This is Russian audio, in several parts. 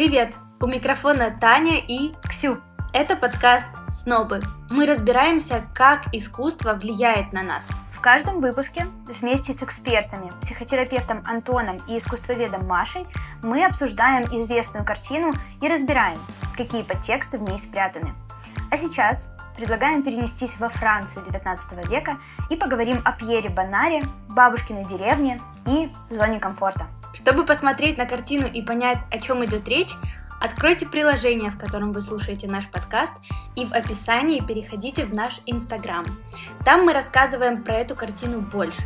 Привет! У микрофона Таня и Ксю. Это подкаст «Снобы». Мы разбираемся, как искусство влияет на нас. В каждом выпуске вместе с экспертами, психотерапевтом Антоном и искусствоведом Машей мы обсуждаем известную картину и разбираем, какие подтексты в ней спрятаны. А сейчас предлагаем перенестись во Францию XIX века и поговорим о Пьере Бонаре, бабушкиной деревне и зоне комфорта. Чтобы посмотреть на картину и понять, о чем идет речь, откройте приложение, в котором вы слушаете наш подкаст, и в описании переходите в наш Инстаграм. Там мы рассказываем про эту картину больше.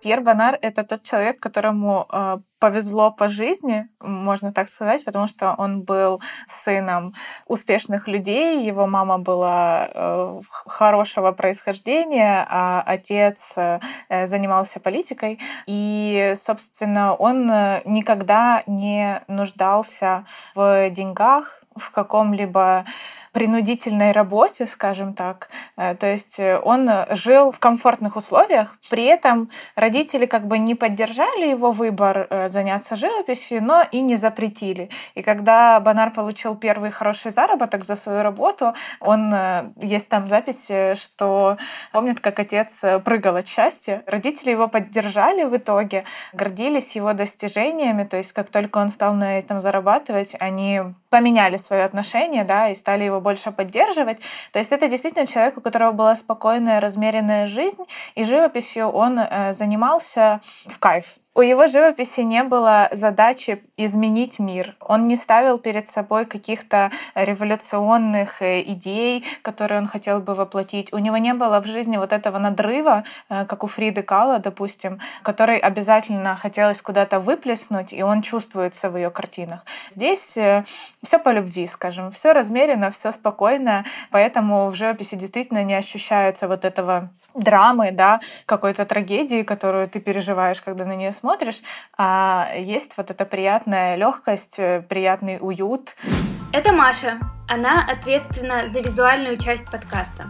Пьер Бонар — это тот человек, которому э, повезло по жизни, можно так сказать, потому что он был сыном успешных людей, его мама была э, хорошего происхождения, а отец э, занимался политикой, и, собственно, он никогда не нуждался в деньгах, в каком-либо принудительной работе, скажем так. Э, то есть э, он жил в комфортных условиях, при этом родители как бы не поддержали его выбор э, заняться живописью, но и не запретили. И когда Бонар получил первый хороший заработок за свою работу, он, есть там запись, что помнит, как отец прыгал от счастья. Родители его поддержали в итоге, гордились его достижениями, то есть как только он стал на этом зарабатывать, они поменяли свои отношения, да, и стали его больше поддерживать. То есть это действительно человек, у которого была спокойная, размеренная жизнь, и живописью он э, занимался в кайф. У его живописи не было задачи изменить мир. Он не ставил перед собой каких-то революционных э, идей, которые он хотел бы воплотить. У него не было в жизни вот этого надрыва, э, как у Фриды Кала, допустим, который обязательно хотелось куда-то выплеснуть, и он чувствуется в ее картинах. Здесь э, все по любви, скажем, все размеренно, все спокойно, поэтому в живописи действительно не ощущается вот этого драмы, да, какой-то трагедии, которую ты переживаешь, когда на нее смотришь, а есть вот эта приятная легкость, э, приятный уют. Это Маша. Она ответственна за визуальную часть подкаста.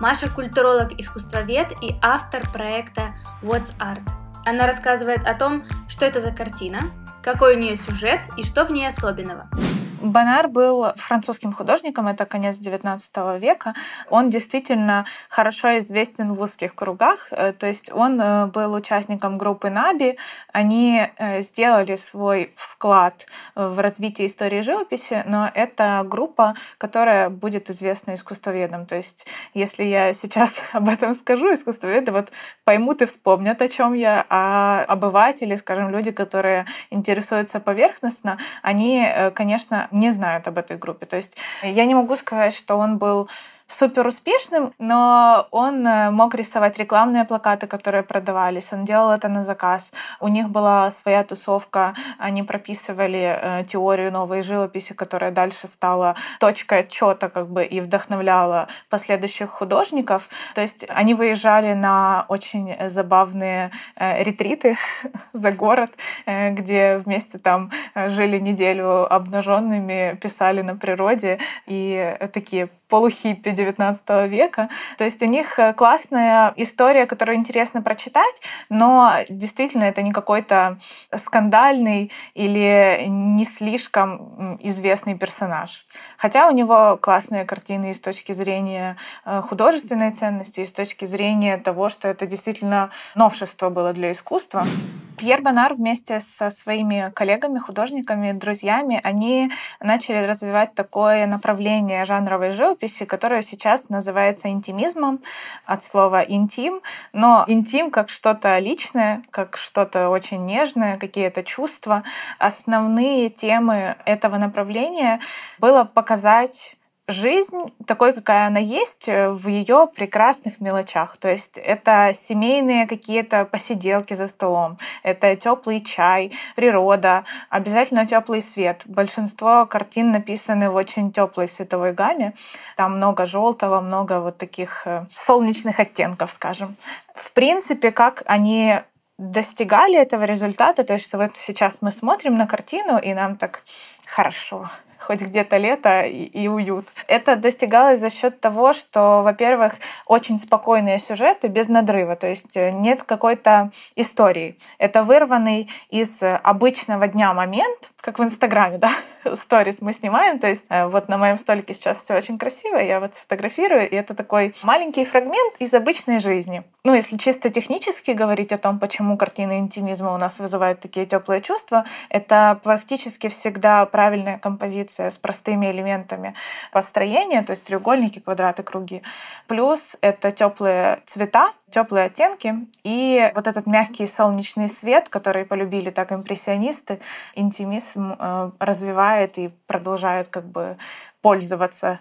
Маша – культуролог-искусствовед и автор проекта What's Art. Она рассказывает о том, что это за картина, какой у нее сюжет и что в ней особенного. Бонар был французским художником, это конец XIX века. Он действительно хорошо известен в узких кругах, э, то есть он э, был участником группы Наби. Они э, сделали свой вклад в развитие истории живописи, но это группа, которая будет известна искусствоведам. То есть если я сейчас об этом скажу, искусствоведы вот поймут и вспомнят, о чем я, а обыватели, скажем, люди, которые интересуются поверхностно, они, конечно, не знают об этой группе. То есть я не могу сказать, что он был супер успешным, но он э, мог рисовать рекламные плакаты, которые продавались. Он делал это на заказ. У них была своя тусовка. Они прописывали э, теорию новой живописи, которая дальше стала точкой отчета как бы и вдохновляла последующих художников. То есть они выезжали на очень забавные э, ретриты за город, где вместе там жили неделю обнаженными, писали на природе и такие полухиппи 19 века. То есть у них э, классная история, которую интересно прочитать, но действительно это не какой-то скандальный или не слишком известный персонаж. Хотя у него классные картины и с точки зрения э, художественной ценности, и с точки зрения того, что это действительно новшество было для искусства. Пьер Бонар вместе со своими коллегами, художниками, друзьями, они начали развивать такое направление жанровой живописи, которое сейчас называется интимизмом от слова интим, но интим как что-то личное, как что-то очень нежное, какие-то чувства. Основные темы этого направления было показать жизнь такой, какая она есть, э, в ее прекрасных мелочах. То есть это семейные какие-то посиделки за столом, это теплый чай, природа, обязательно теплый свет. Большинство картин написаны в очень теплой световой гамме. Там много желтого, много вот таких э, солнечных оттенков, скажем. В принципе, как они достигали этого результата, то есть что вот сейчас мы смотрим на картину, и нам так хорошо хоть где-то лето и, и уют. Это достигалось за счет того, что, во-первых, очень спокойные сюжеты без надрыва, то есть э, нет какой-то истории. Это вырванный из обычного дня момент, как в Инстаграме, да, сторис мы снимаем, то есть э, вот на моем столике сейчас все очень красиво, я вот фотографирую, и это такой маленький фрагмент из обычной жизни. Ну, если чисто технически говорить о том, почему картины интимизма у нас вызывают такие теплые чувства, это практически всегда правильная композиция с простыми элементами построения, то есть треугольники, квадраты, круги. Плюс это теплые цвета, теплые оттенки и вот этот мягкий солнечный свет, который полюбили так импрессионисты, интимизм э, развивает и продолжает как бы пользоваться.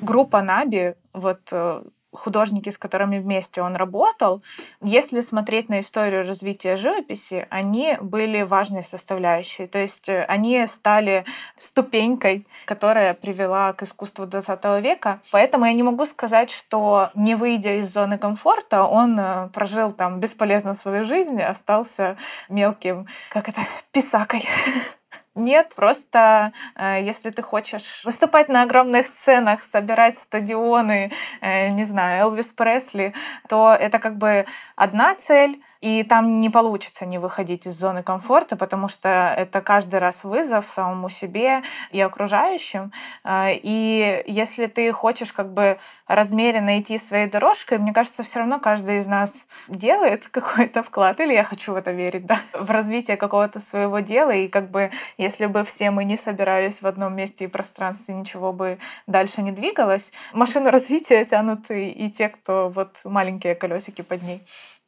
Группа Наби, вот э, художники, с которыми вместе он работал, если смотреть на историю развития живописи, они были важной составляющей. То есть э, они стали ступенькой, которая привела к искусству 20 века. Поэтому я не могу сказать, что не выйдя из зоны комфорта, он э, прожил там бесполезно свою жизнь, остался мелким, как это, писакой. Нет, просто э, если ты хочешь выступать на огромных сценах, собирать стадионы, э, не знаю, Элвис Пресли, то это как бы одна цель, и там не получится не выходить из зоны комфорта, потому что это каждый раз вызов самому себе и окружающим. А, и если ты хочешь как бы размеренно идти своей дорожкой, мне кажется, все равно каждый из нас делает какой-то вклад, или я хочу в это верить, да, в развитие какого-то своего дела. И как бы если бы все мы не собирались в одном месте и пространстве, ничего бы дальше не двигалось, машину развития тянут и, и те, кто вот маленькие колесики под ней.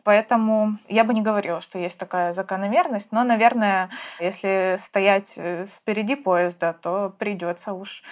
Поэтому я бы не говорила, что есть такая закономерность, но, наверное, если стоять э, впереди поезда, то придется уж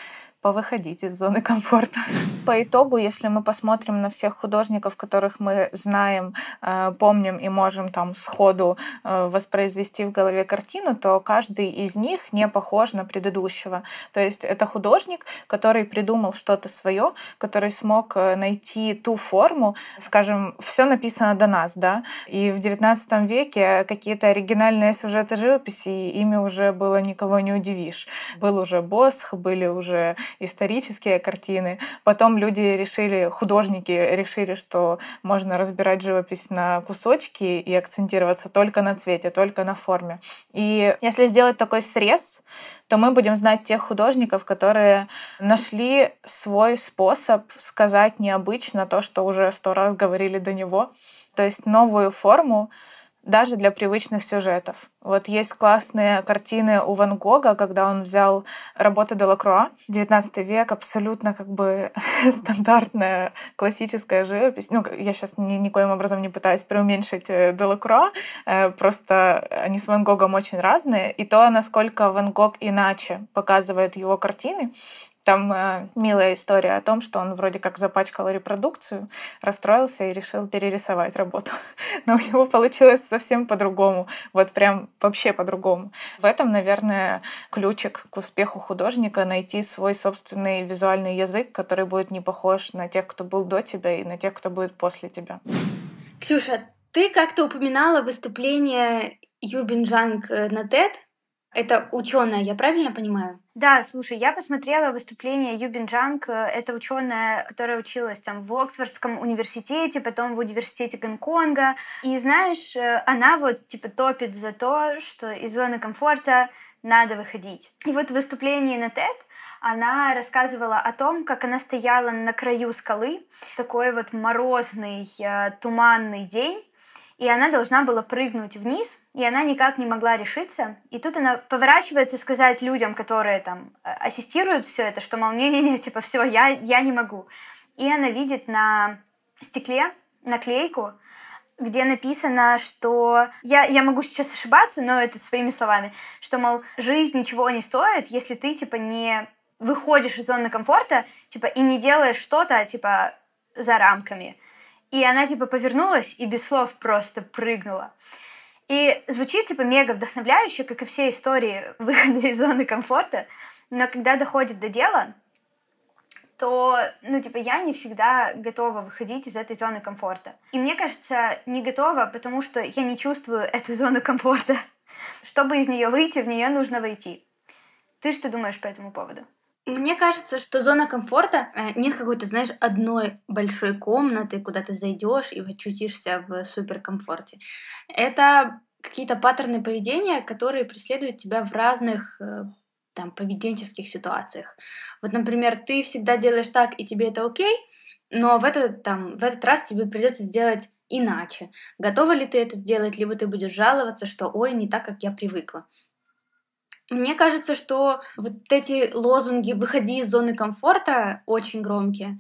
повыходить из зоны комфорта. По итогу, если мы посмотрим на всех художников, которых мы знаем, э, помним и можем там сходу э, воспроизвести в голове картину, то каждый из них не похож на предыдущего. То есть это художник, который придумал что-то свое, который смог э, найти ту форму, скажем, все написано до нас, да, и в XIX веке какие-то оригинальные сюжеты живописи, ими уже было никого не удивишь. Был уже Босх, были уже исторические картины. Потом люди решили, художники решили, что можно разбирать живопись на кусочки и акцентироваться только на цвете, только на форме. И если сделать такой срез, то мы будем знать тех художников, которые нашли свой способ сказать необычно то, что уже сто раз говорили до него. То есть новую форму, даже для привычных сюжетов. Вот есть классные картины у Ван Гога, когда он взял работы Делакруа. 19 век абсолютно как бы стандартная классическая живопись. Ну, я сейчас ни, никоим образом не пытаюсь преуменьшить э, Делакруа, э, просто они с Ван Гогом очень разные. И то, насколько Ван Гог иначе показывает его картины, там э, милая история о том, что он вроде как запачкал репродукцию, расстроился и решил перерисовать работу. Но у него получилось совсем по-другому. Вот прям вообще по-другому. В этом, наверное, ключик к успеху художника — найти свой собственный визуальный язык, который будет не похож на тех, кто был до тебя, и на тех, кто будет после тебя. Ксюша, ты как-то упоминала выступление Юбин Джанг э, на TED. Это ученая, я правильно понимаю? Да, слушай, я посмотрела выступление Юбин Джанг. Это ученая, которая училась там в Оксфордском университете, потом в университете Гонконга. И знаешь, э, она вот типа топит за то, что из зоны комфорта надо выходить. И вот в выступлении на TED она рассказывала о том, как она стояла на краю скалы, такой вот морозный, э, туманный день, и она должна была прыгнуть вниз, и она никак не могла решиться. И тут она поворачивается сказать людям, которые там э, ассистируют все это, что, мол, не-не-не, типа, все, я, я не могу. И она видит на стекле наклейку, где написано, что я, я могу сейчас ошибаться, но это своими словами, что, мол, жизнь ничего не стоит, если ты, типа, не выходишь из зоны комфорта, типа, и не делаешь что-то, типа, за рамками. И она, типа, повернулась и без слов просто прыгнула. И звучит, типа, мега вдохновляюще, как и все истории выхода из зоны комфорта, но когда доходит до дела, то, ну, типа, я не всегда готова выходить из этой зоны комфорта. И мне кажется, не готова, потому что я не чувствую эту зону комфорта. Чтобы из нее выйти, в нее нужно войти. Ты что думаешь по этому поводу? Мне кажется, что зона комфорта э, нет какой-то, знаешь, одной большой комнаты, куда ты зайдешь и очутишься в суперкомфорте. Это какие-то паттерны поведения, которые преследуют тебя в разных э, там поведенческих ситуациях. Вот, например, ты всегда делаешь так, и тебе это окей, но в этот, там, в этот раз тебе придется сделать иначе. Готова ли ты это сделать, либо ты будешь жаловаться, что ой, не так, как я привыкла. Мне кажется, что вот эти лозунги «выходи из зоны комфорта» очень громкие,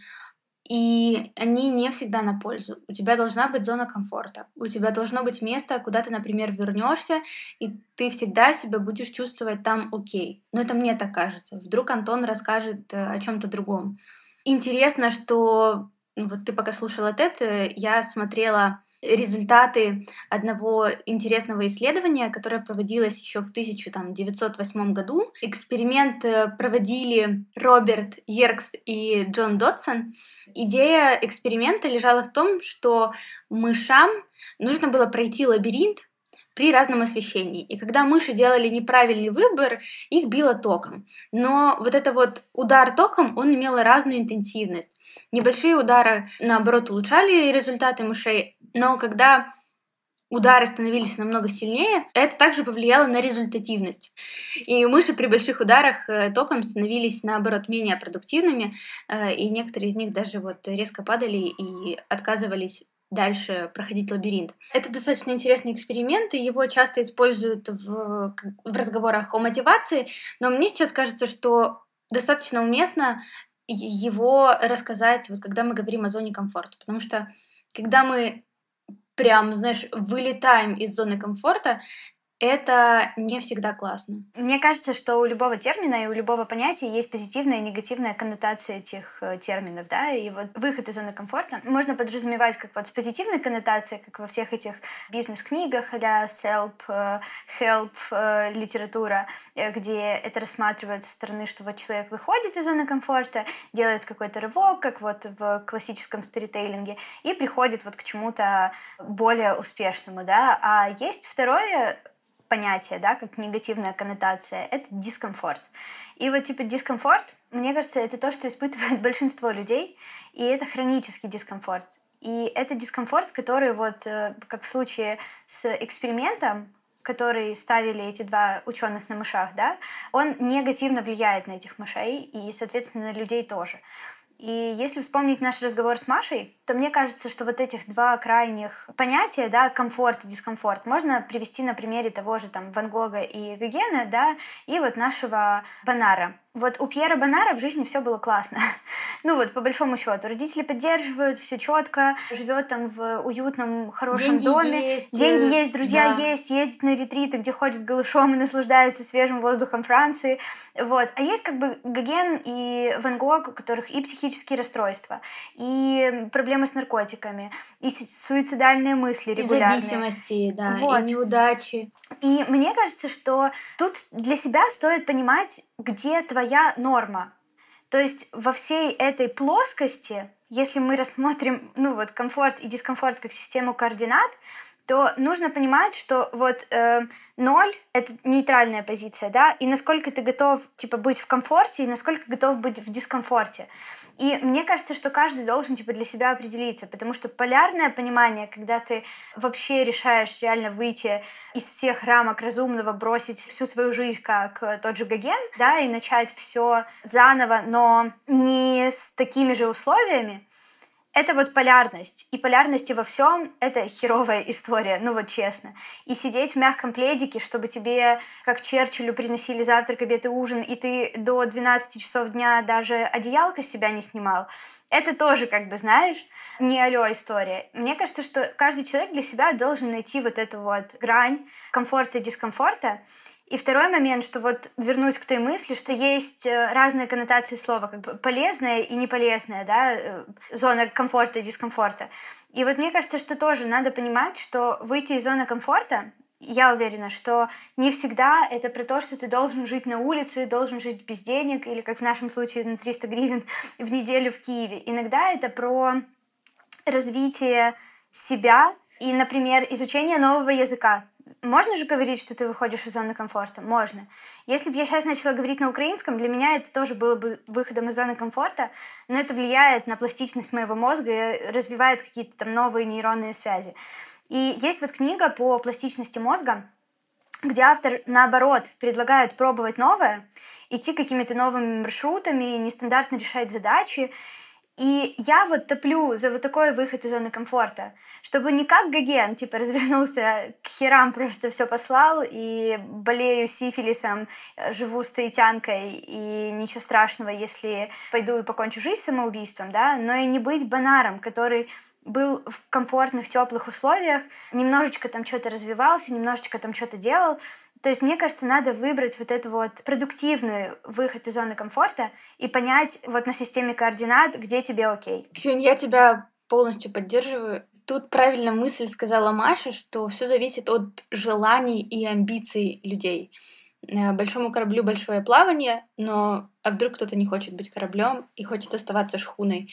и они не всегда на пользу. У тебя должна быть зона комфорта. У тебя должно быть место, куда ты, например, вернешься, и ты всегда себя будешь чувствовать там окей. Но это мне так кажется. Вдруг Антон расскажет э, о чем-то другом. Интересно, что вот ты пока слушала TED, э, я смотрела результаты одного интересного исследования, которое проводилось еще в 1908 году. Эксперимент э, проводили Роберт Йеркс и Джон Дотсон. Идея эксперимента лежала в том, что мышам нужно было пройти лабиринт при разном освещении. И когда мыши делали неправильный выбор, их било током. Но вот это вот удар током, он имел разную интенсивность. Небольшие удары, наоборот, улучшали результаты мышей, но когда удары становились намного сильнее, это также повлияло на результативность. И мыши при больших ударах э, током становились, наоборот, менее продуктивными, э, и некоторые из них даже вот резко падали и отказывались дальше проходить лабиринт. Это достаточно интересный эксперимент, и его часто используют в, в разговорах о мотивации, но мне сейчас кажется, что достаточно уместно его рассказать, вот когда мы говорим о зоне комфорта, потому что когда мы прям, знаешь, вылетаем из зоны комфорта, это не всегда классно. Мне кажется, что у любого термина и у любого понятия есть позитивная и негативная коннотация этих э, терминов, да, и вот выход из зоны комфорта можно подразумевать как вот с позитивной коннотацией, как во всех этих бизнес-книгах а self, э, help э, литература, где это рассматривается со стороны, что вот человек выходит из зоны комфорта, делает какой-то рывок, как вот в классическом сторитейлинге, и приходит вот к чему-то более успешному, да, а есть второе понятие, да, как негативная коннотация, это дискомфорт. И вот типа дискомфорт, мне кажется, это то, что испытывает большинство людей, и это хронический дискомфорт. И это дискомфорт, который вот, э, как в случае с экспериментом, который ставили эти два ученых на мышах, да, он негативно влияет на этих мышей и, соответственно, на людей тоже. И если вспомнить наш разговор с Машей, то мне кажется, что вот этих два крайних понятия, да, комфорт и дискомфорт, можно привести на примере того же там Ван Гога и Гогена, да, и вот нашего Банара. Вот у Пьера Бонара в жизни все было классно. ну вот, по большому счету. Родители поддерживают, все четко, живет там в уютном, хорошем Деньги доме. есть, Деньги есть, друзья да. есть, ездит на ретриты, где ходит голышом и наслаждается свежим воздухом Франции. Вот. А есть как бы Гоген и Ван Гог, у которых и психические расстройства, и проблемы с наркотиками, и суицидальные мысли регулярные. И зависимости, да, Вот. и неудачи. И мне кажется, что тут для себя стоит понимать, где твоя норма. То есть во всей этой плоскости, если мы рассмотрим ну вот комфорт и дискомфорт как систему координат, то нужно понимать, что вот э, ноль это нейтральная позиция, да, и насколько ты готов типа быть в комфорте и насколько готов быть в дискомфорте. И мне кажется, что каждый должен типа для себя определиться, потому что полярное понимание, когда ты вообще решаешь реально выйти из всех рамок разумного, бросить всю свою жизнь, как э, тот же Гоген, да, и начать все заново, но не с такими же условиями, это вот полярность. И полярности во всем — это херовая история, ну вот честно. И сидеть в мягком пледике, чтобы тебе, как Черчиллю, приносили завтрак, обед и ужин, и ты до 12 часов дня даже одеялко с себя не снимал, это тоже, как бы, знаешь, не алё история. Мне кажется, что каждый человек для себя должен найти вот эту вот грань комфорта и дискомфорта, и второй момент, что вот вернусь к той мысли, что есть э, разные коннотации слова, как бы полезное и неполезное, да, э, зона комфорта и дискомфорта. И вот мне кажется, что тоже надо понимать, что выйти из зоны комфорта, я уверена, что не всегда это про то, что ты должен жить на улице, должен жить без денег, или, как в нашем случае, на 300 гривен в неделю в Киеве. Иногда это про развитие себя и, например, изучение нового языка Можно же говорить, что ты выходишь из зоны комфорта? Можно. Если бы я сейчас начала говорить на украинском, для меня это тоже было бы выходом из зоны комфорта, но это влияет на пластичность моего мозга и развивает какие-то там новые нейронные связи. И есть вот книга по пластичности мозга, где автор, наоборот, предлагает пробовать новое, идти какими-то новыми маршрутами, нестандартно решать задачи. И я вот топлю за вот такой выход из зоны комфорта, чтобы не как Гоген, типа, развернулся к херам, просто все послал, и болею сифилисом, живу стоитянкой, и ничего страшного, если пойду и покончу жизнь самоубийством, да, но и не быть банаром, который был в комфортных, теплых условиях, немножечко там что-то развивался, немножечко там что-то делал, то есть, мне кажется, надо выбрать вот эту вот продуктивную выход из зоны комфорта и понять вот на системе координат, где тебе окей. Ксюнь, я тебя полностью поддерживаю. Тут правильно мысль сказала Маша, что все зависит от желаний и амбиций людей. Э, большому кораблю большое плавание, но а вдруг кто-то не хочет быть кораблем и хочет оставаться шхуной.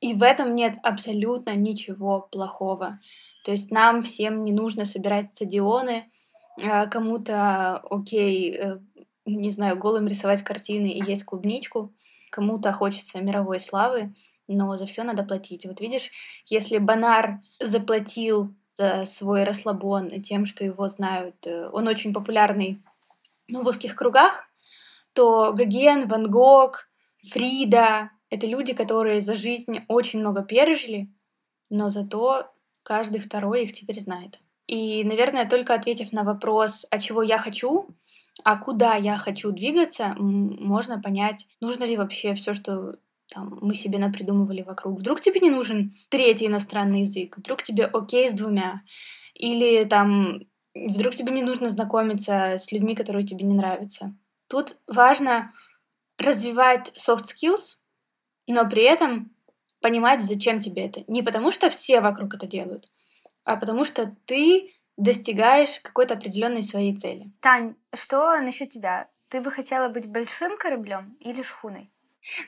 И в этом нет абсолютно ничего плохого. То есть нам всем не нужно собирать стадионы, кому-то окей, э, не знаю, голым рисовать картины и есть клубничку, кому-то хочется мировой славы, но за все надо платить. Вот видишь, если Банар заплатил за свой расслабон тем, что его знают, э, он очень популярный ну, в узких кругах, то Гоген, Ван Гог, Фрида — это люди, которые за жизнь очень много пережили, но зато каждый второй их теперь знает. И, наверное, только ответив на вопрос, а чего я хочу, а куда я хочу двигаться, можно понять, нужно ли вообще все, что там, мы себе напридумывали вокруг. Вдруг тебе не нужен третий иностранный язык, вдруг тебе окей с двумя, или там вдруг тебе не нужно знакомиться с людьми, которые тебе не нравятся. Тут важно развивать soft skills, но при этом понимать, зачем тебе это. Не потому, что все вокруг это делают, а потому что ты достигаешь какой-то определенной своей цели. Тань, что насчет тебя? Ты бы хотела быть большим кораблем или шхуной?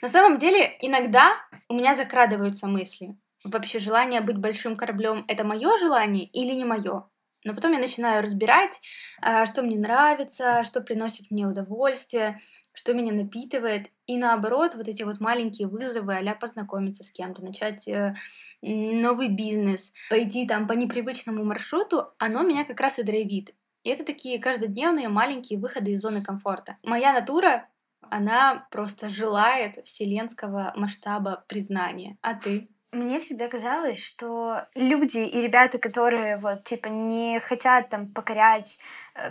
На самом деле, иногда у меня закрадываются мысли. Вообще желание быть большим кораблем это мое желание или не мое? Но потом я начинаю разбирать, а, что мне нравится, что приносит мне удовольствие, что меня напитывает. И наоборот, вот эти вот маленькие вызовы, а познакомиться с кем-то, начать э, новый бизнес, пойти там по непривычному маршруту, оно меня как раз и драйвит. И это такие каждодневные маленькие выходы из зоны комфорта. Моя натура, она просто желает вселенского масштаба признания. А ты? Мне всегда казалось, что люди и ребята, которые вот типа не хотят там покорять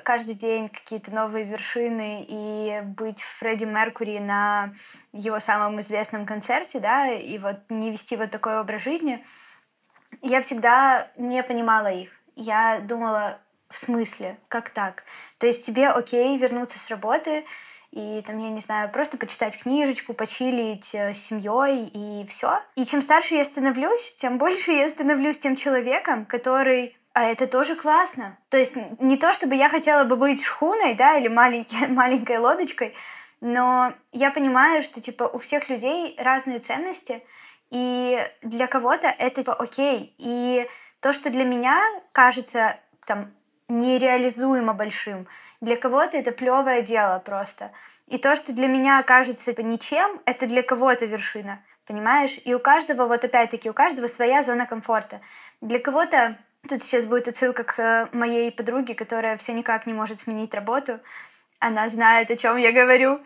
каждый день какие-то новые вершины и быть Фредди Меркури на его самом известном концерте, да, и вот не вести вот такой образ жизни, я всегда не понимала их. Я думала, в смысле, как так? То есть тебе окей вернуться с работы, и там, я не знаю, просто почитать книжечку, почилить э, с семьей и все. И чем старше я становлюсь, тем больше я становлюсь тем человеком, который а это тоже классно. То есть не то, чтобы я хотела бы быть шхуной, да, или маленькой, маленькой лодочкой, но я понимаю, что, типа, у всех людей разные ценности, и для кого-то это типа, окей. И то, что для меня кажется там нереализуемо большим, для кого-то это плевое дело просто. И то, что для меня кажется это ничем, это для кого-то вершина. Понимаешь? И у каждого, вот опять-таки, у каждого своя зона комфорта. Для кого-то Тут сейчас будет отсылка к э, моей подруге, которая все никак не может сменить работу. Она знает, о чем я говорю.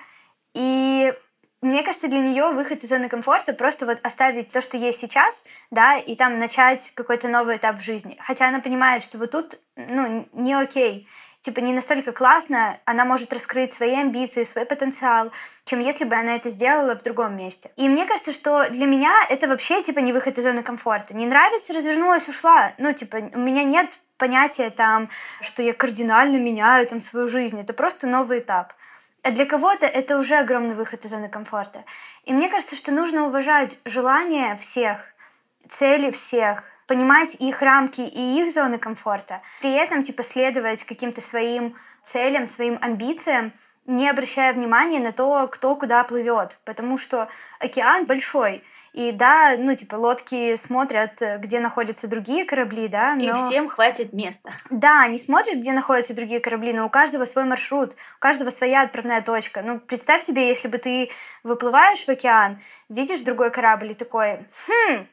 И мне кажется, для нее выход из зоны комфорта просто вот оставить то, что есть сейчас, да, и там начать какой-то новый этап в жизни. Хотя она понимает, что вот тут, ну, не окей типа не настолько классно, она может раскрыть свои амбиции, свой потенциал, чем если бы она это сделала в другом месте. И мне кажется, что для меня это вообще типа не выход из зоны комфорта. Не нравится, развернулась, ушла. Ну, типа, у меня нет понятия там, что я кардинально меняю там свою жизнь. Это просто новый этап. А для кого-то это уже огромный выход из зоны комфорта. И мне кажется, что нужно уважать желания всех, цели всех, понимать их рамки и их зоны комфорта, при этом типа следовать каким-то своим целям, своим амбициям, не обращая внимания на то, кто куда плывет, потому что океан большой, И да, ну, типа, лодки смотрят, где находятся другие корабли, да, но... И всем хватит места. Да, они смотрят, где находятся другие корабли, но у каждого свой маршрут, у каждого своя отправная точка. Ну, представь себе, если бы ты выплываешь в океан, видишь другой корабль и такой, хм,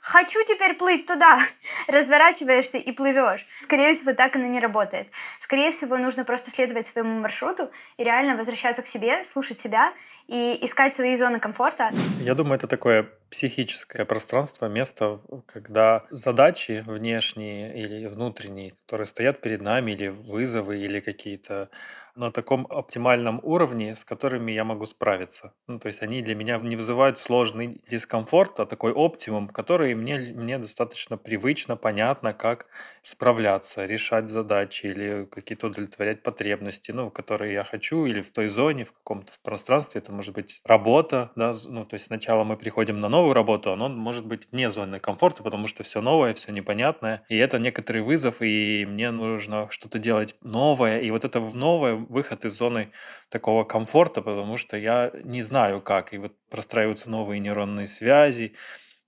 хочу теперь плыть туда, разворачиваешься и плывешь. Скорее всего, так оно не работает. Скорее всего, нужно просто следовать своему маршруту и реально возвращаться к себе, слушать себя и искать свои зоны комфорта. Я думаю, это такое психическое пространство, место, когда задачи внешние или внутренние, которые стоят перед нами, или вызовы, или какие-то на таком оптимальном уровне, с которыми я могу справиться. Ну, то есть они для меня не вызывают сложный дискомфорт, а такой оптимум, который мне, мне достаточно привычно, понятно, как справляться, решать задачи или какие-то удовлетворять потребности, ну, которые я хочу, или в той зоне, в каком-то в пространстве. Это может быть работа, да, ну, то есть сначала мы приходим на новую работу, оно может быть вне зоны комфорта, потому что все новое, все непонятное, и это некоторый вызов, и мне нужно что-то делать новое, и вот это новое выход из зоны такого комфорта, потому что я не знаю как, и вот простраиваются новые нейронные связи,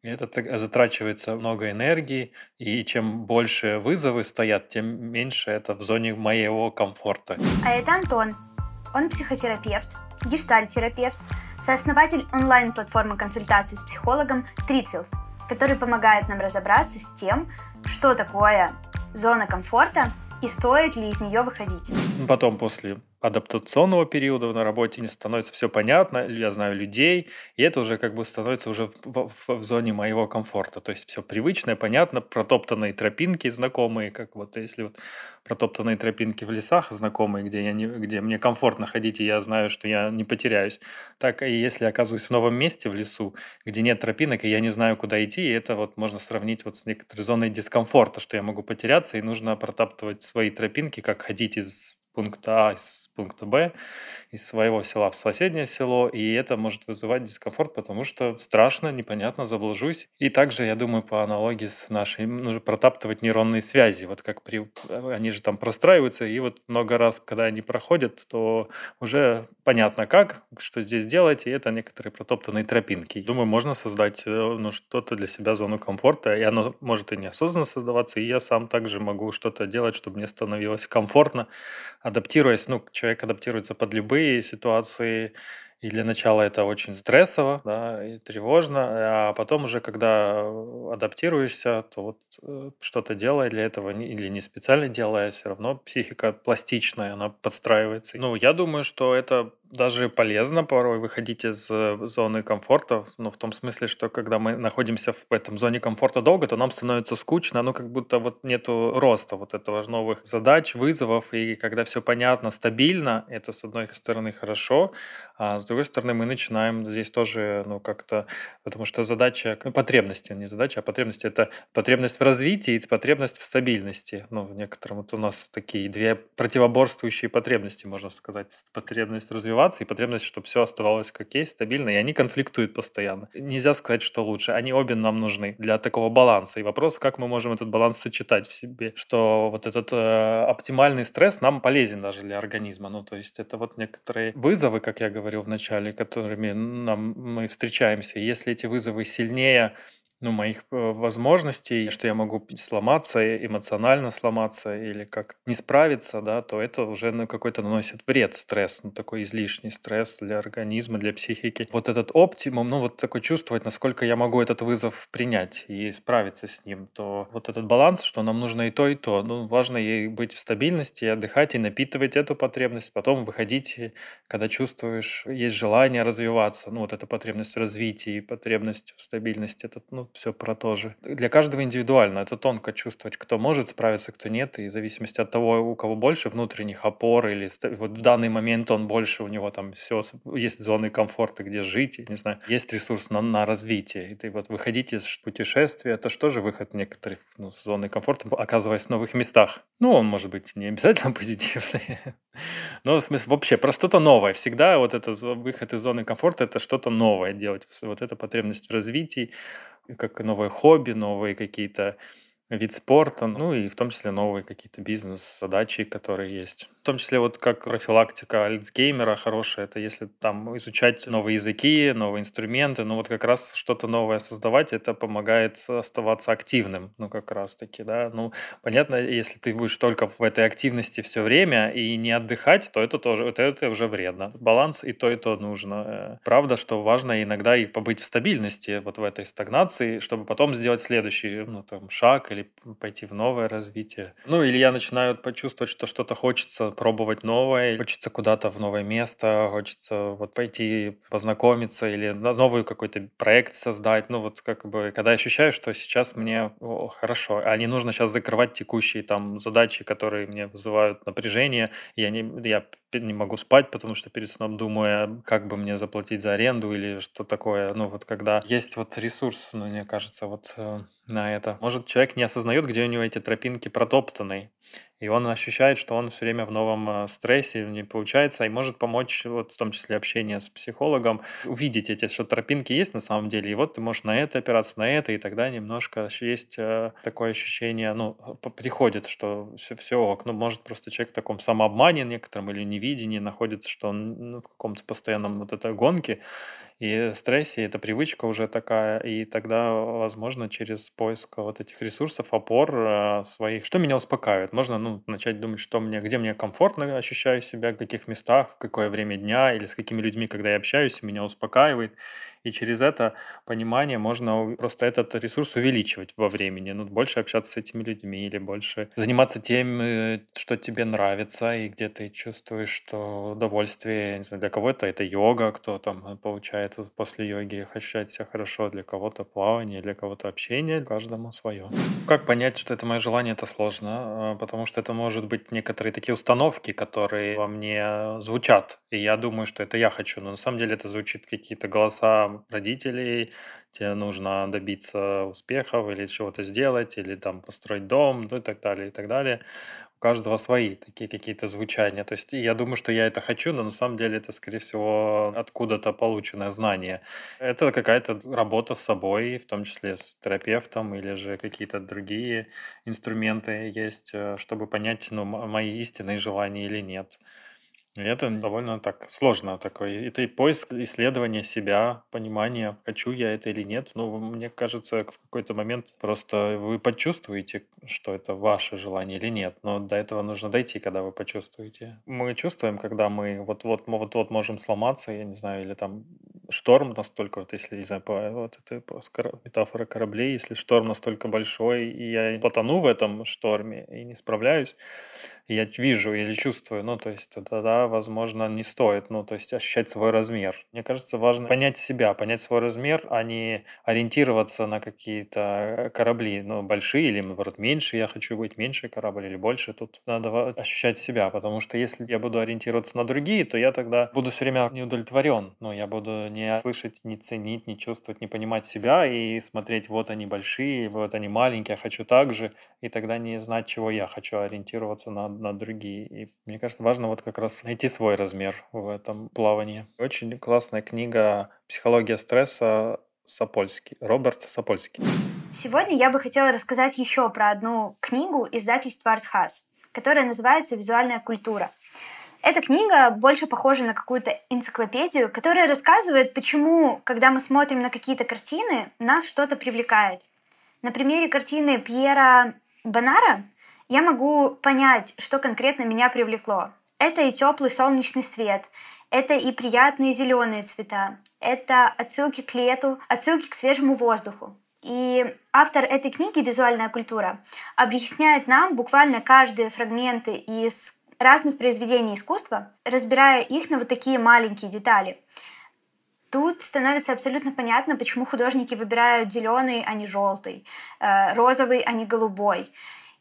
и это затрачивается много энергии, и чем больше вызовы стоят, тем меньше это в зоне моего комфорта. А это Антон. Он психотерапевт, гештальтерапевт, сооснователь онлайн-платформы консультаций с психологом Тритфилд, который помогает нам разобраться с тем, что такое зона комфорта и стоит ли из нее выходить. Потом, после адаптационного периода на работе не становится все понятно, я знаю людей, и это уже как бы становится уже в, в, в зоне моего комфорта. То есть все привычное, понятно, протоптанные тропинки знакомые, как вот если вот протоптанные тропинки в лесах знакомые, где, я не, где мне комфортно ходить, и я знаю, что я не потеряюсь. Так и если я оказываюсь в новом месте в лесу, где нет тропинок, и я не знаю, куда идти, и это вот можно сравнить вот с некоторой зоной дискомфорта, что я могу потеряться, и нужно протаптывать свои тропинки, как ходить из пункта А из пункта Б, из своего села в соседнее село, и это может вызывать дискомфорт, потому что страшно, непонятно, заблужусь. И также, я думаю, по аналогии с нашей, нужно протаптывать нейронные связи, вот как при, они же там простраиваются, и вот много раз, когда они проходят, то уже понятно как, что здесь делать, и это некоторые протоптанные тропинки. Думаю, можно создать э, ну, что-то для себя, зону комфорта, и оно может и неосознанно создаваться, и я сам также могу что-то делать, чтобы мне становилось комфортно, адаптируясь, ну, человек адаптируется под любые ситуации, и для начала это очень стрессово, да, и тревожно, а потом уже, когда адаптируешься, то вот э, что-то делая для этого или не специально делая, все равно психика пластичная, она подстраивается. Ну, я думаю, что это даже полезно порой выходить из э, зоны комфорта, ну, в том смысле, что когда мы находимся в этом зоне комфорта долго, то нам становится скучно, ну, как будто вот нету роста вот этого новых задач, вызовов, и когда все понятно, стабильно, это, с одной стороны, хорошо, а с другой стороны, мы начинаем здесь тоже, ну, как-то, потому что задача, ну, потребности, не задача, а потребности, это потребность в развитии и потребность в стабильности, ну, в некотором, вот у нас такие две противоборствующие потребности, можно сказать, потребность развиваться развиваться и потребность, чтобы все оставалось как есть, стабильно, и они конфликтуют постоянно. Нельзя сказать, что лучше. Они обе нам нужны для такого баланса. И вопрос, как мы можем этот баланс сочетать в себе, что вот этот э, оптимальный стресс нам полезен даже для организма. Ну, то есть это вот некоторые вызовы, как я говорил в начале, которыми нам, мы встречаемся. Если эти вызовы сильнее ну, моих э, возможностей, что я могу сломаться, эмоционально сломаться или как не справиться, да, то это уже ну, какой-то наносит вред, стресс, ну, такой излишний стресс для организма, для психики. Вот этот оптимум, ну, вот такой чувствовать, насколько я могу этот вызов принять и справиться с ним, то вот этот баланс, что нам нужно и то, и то. Ну, важно ей быть в стабильности, отдыхать, и напитывать эту потребность, потом выходить, когда чувствуешь, есть желание развиваться, ну, вот эта потребность в развитии, потребность в стабильности, это, ну, все про то же. Для каждого индивидуально. Это тонко чувствовать, кто может справиться, кто нет. И в зависимости от того, у кого больше внутренних опор, или вот в данный момент он больше, у него там все, есть зоны комфорта, где жить, не знаю, есть ресурс на, на развитие. И ты вот выходить из путешествия, это что же выход некоторых ну, зоны комфорта, оказываясь в новых местах. Ну, он может быть не обязательно позитивный. Но в смысле, вообще про что-то новое. Всегда вот это выход из зоны комфорта, это что-то новое делать. Вот эта потребность в развитии, как новое хобби, новые какие-то вид спорта, ну и в том числе новые какие-то бизнес-задачи, которые есть. Том числе вот как профилактика альцгеймера хорошая, это если там изучать новые языки, новые инструменты, ну вот как раз что-то новое создавать, это помогает оставаться активным, ну как раз таки, да. Ну, понятно, если ты будешь только в этой активности все время и не отдыхать, то это тоже, это, это уже вредно. Баланс и то, и то нужно. Э, правда, что важно иногда и побыть в стабильности, вот в этой стагнации, чтобы потом сделать следующий, ну там, шаг или пойти в новое развитие. Ну или я начинаю почувствовать, что что-то хочется пробовать новое, хочется куда-то в новое место, хочется вот пойти познакомиться или новый какой-то проект создать. Ну вот как бы, когда ощущаю, что сейчас мне о, хорошо, а не нужно сейчас закрывать текущие там задачи, которые мне вызывают напряжение, я не, я не могу спать, потому что перед сном думаю, как бы мне заплатить за аренду или что такое. Ну вот когда есть вот ресурс, ну мне кажется, вот э, на это. Может, человек не осознает, где у него эти тропинки протоптаны, и он ощущает, что он все время в новом э, стрессе, не получается, и может помочь, вот в том числе общение с психологом, увидеть эти, что тропинки есть на самом деле, и вот ты можешь на это опираться, на это, и тогда немножко есть э, такое ощущение, ну, приходит, что все, все ок, ну, может просто человек в таком самообмане некотором или невидении находится, что он ну, в каком-то постоянном вот этой гонке, и стрессе, это привычка уже такая, и тогда, возможно, через поиск вот этих ресурсов, опор э, своих, что меня успокаивает, можно ну, начать думать, что мне, где мне комфортно ощущаю себя, в каких местах, в какое время дня или с какими людьми, когда я общаюсь, меня успокаивает, и через это понимание можно просто этот ресурс увеличивать во времени, ну, больше общаться с этими людьми или больше заниматься тем, э, что тебе нравится и где ты чувствуешь, что удовольствие, не знаю, для кого-то это йога, кто там получает после йоги ощущать себя хорошо, для кого-то плавание, для кого-то общение, каждому свое. Как понять, что это мое желание, это сложно, а, потому что это может быть некоторые такие установки, которые во мне звучат, и я думаю, что это я хочу, но на самом деле это звучит какие-то голоса родителей, тебе нужно добиться успехов или чего-то сделать, или там построить дом, ну и так далее, и так далее. У каждого свои такие какие-то звучания. То есть я думаю, что я это хочу, но на самом деле это, скорее всего, откуда-то полученное знание. Это какая-то работа с собой, в том числе с терапевтом, или же какие-то другие инструменты есть, э, чтобы понять, ну, мои истинные желания или нет. И это довольно так сложно такой. Это и поиск, исследование себя, понимание, хочу я это или нет. Ну, мне кажется, в какой-то момент просто вы почувствуете, что это ваше желание или нет. Но до этого нужно дойти, когда вы почувствуете. Мы чувствуем, когда мы вот-вот вот-вот можем сломаться, я не знаю, или там шторм настолько, вот если, не знаю, по, вот это по, метафора кораблей, если шторм настолько большой, и я потону в этом шторме и не справляюсь, и я вижу или чувствую, ну, то есть тогда, возможно, не стоит, ну, то есть ощущать свой размер. Мне кажется, важно понять себя, понять свой размер, а не ориентироваться на какие-то корабли, ну, большие или, наоборот, меньше, я хочу быть меньше корабль или больше, тут надо ощущать себя, потому что если я буду ориентироваться на другие, то я тогда буду все время неудовлетворен, ну, я буду не слышать, не ценить, не чувствовать, не понимать себя и смотреть, вот они большие, вот они маленькие, я хочу так же, и тогда не знать, чего я хочу, а ориентироваться на, на другие. И мне кажется, важно вот как раз найти свой размер в этом плавании. Очень классная книга «Психология стресса» Сапольский, Роберт Сапольский. Сегодня я бы хотела рассказать еще про одну книгу издательства «Артхаз», которая называется «Визуальная культура». Эта книга больше похожа на какую-то энциклопедию, которая рассказывает, почему, когда мы смотрим на какие-то картины, нас что-то привлекает. На примере картины Пьера Бонара я могу понять, что конкретно меня привлекло. Это и теплый солнечный свет, это и приятные зеленые цвета, это отсылки к лету, отсылки к свежему воздуху. И автор этой книги «Визуальная культура» объясняет нам буквально каждые фрагменты из разных произведений искусства, разбирая их на вот такие маленькие детали. Тут становится абсолютно понятно, почему художники выбирают зеленый, а не желтый, э, розовый, а не голубой.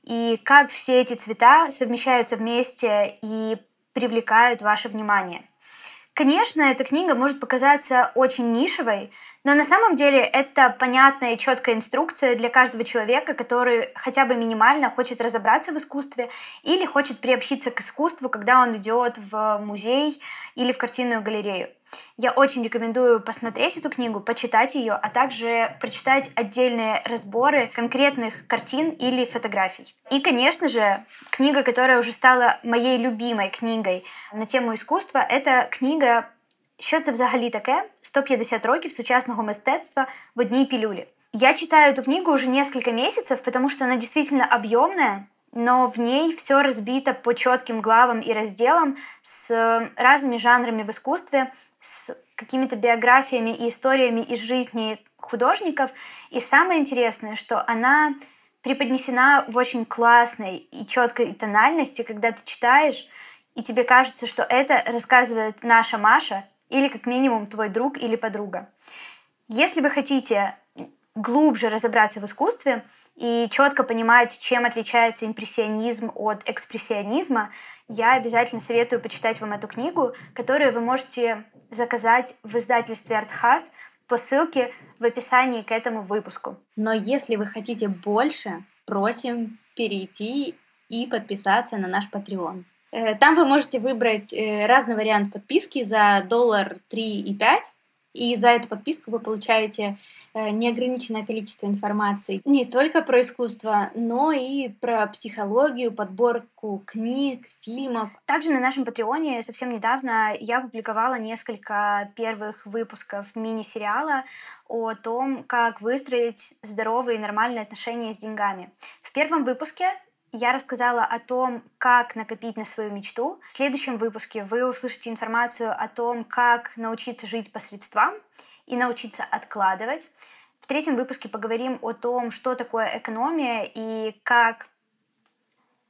И как все эти цвета совмещаются вместе и привлекают ваше внимание. Конечно, эта книга может показаться очень нишевой, Но на самом деле это понятная и четкая инструкция для каждого человека, который хотя бы минимально хочет разобраться в искусстве или хочет приобщиться к искусству, когда он идет в музей или в картинную галерею. Я очень рекомендую посмотреть эту книгу, почитать ее, а также прочитать отдельные разборы конкретных картин или фотографий. И, конечно же, книга, которая уже стала моей любимой книгой на тему искусства, это книга Що це взагалі таке? 150 років сучасного мистецтва в одній пилюле. Я читаю эту книгу уже несколько месяцев, потому что она действительно объемная, но в ней все разбито по четким главам и разделам с разными жанрами в искусстве, с какими-то биографиями и историями из жизни художников. И самое интересное, что она преподнесена в очень классной и четкой тональности, когда ты читаешь, и тебе кажется, что это рассказывает наша Маша, или как минимум твой друг или подруга. Если вы хотите глубже разобраться в искусстве и четко понимать, чем отличается импрессионизм от экспрессионизма, я обязательно советую почитать вам эту книгу, которую вы можете заказать в издательстве «Артхаз» по ссылке в описании к этому выпуску. Но если вы хотите больше, просим перейти и подписаться на наш Patreon. Э, там вы можете выбрать э, разный вариант подписки за доллар 3 и 5. И за эту подписку вы получаете э, неограниченное количество информации не только про искусство, но и про психологию, подборку книг, фильмов. Также на нашем Патреоне совсем недавно я публиковала несколько первых выпусков мини-сериала о том, как выстроить здоровые и нормальные отношения с деньгами. В первом выпуске я рассказала о том, как накопить на свою мечту. В следующем выпуске вы услышите информацию о том, как научиться жить по средствам и научиться откладывать. В третьем выпуске поговорим о том, что такое экономия и как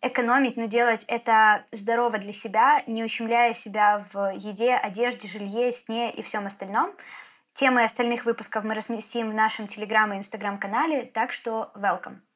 экономить, но делать это здорово для себя, не ущемляя себя в еде, одежде, жилье, сне и всем остальном. Темы остальных выпусков мы разместим в нашем телеграм и инстаграм-канале, так что welcome.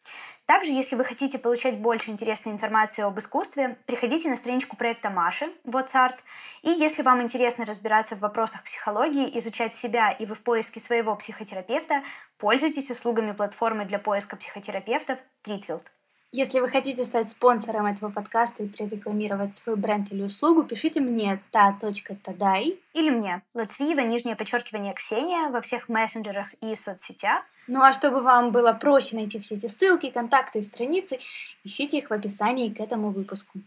Также, если вы хотите получать больше интересной информации об искусстве, приходите на страничку проекта Маши WhatsArt. И если вам интересно разбираться в вопросах психологии, изучать себя и вы в поиске своего психотерапевта, пользуйтесь услугами платформы для поиска психотерапевтов Treatfield. Если вы хотите стать спонсором этого подкаста и прорекламировать свой бренд или услугу, пишите мне ta.taдай или мне Латвиева, нижнее подчеркивание Ксения во всех мессенджерах и соцсетях. Ну а чтобы вам было проще найти все эти ссылки, контакты и страницы, ищите их в описании к этому выпуску.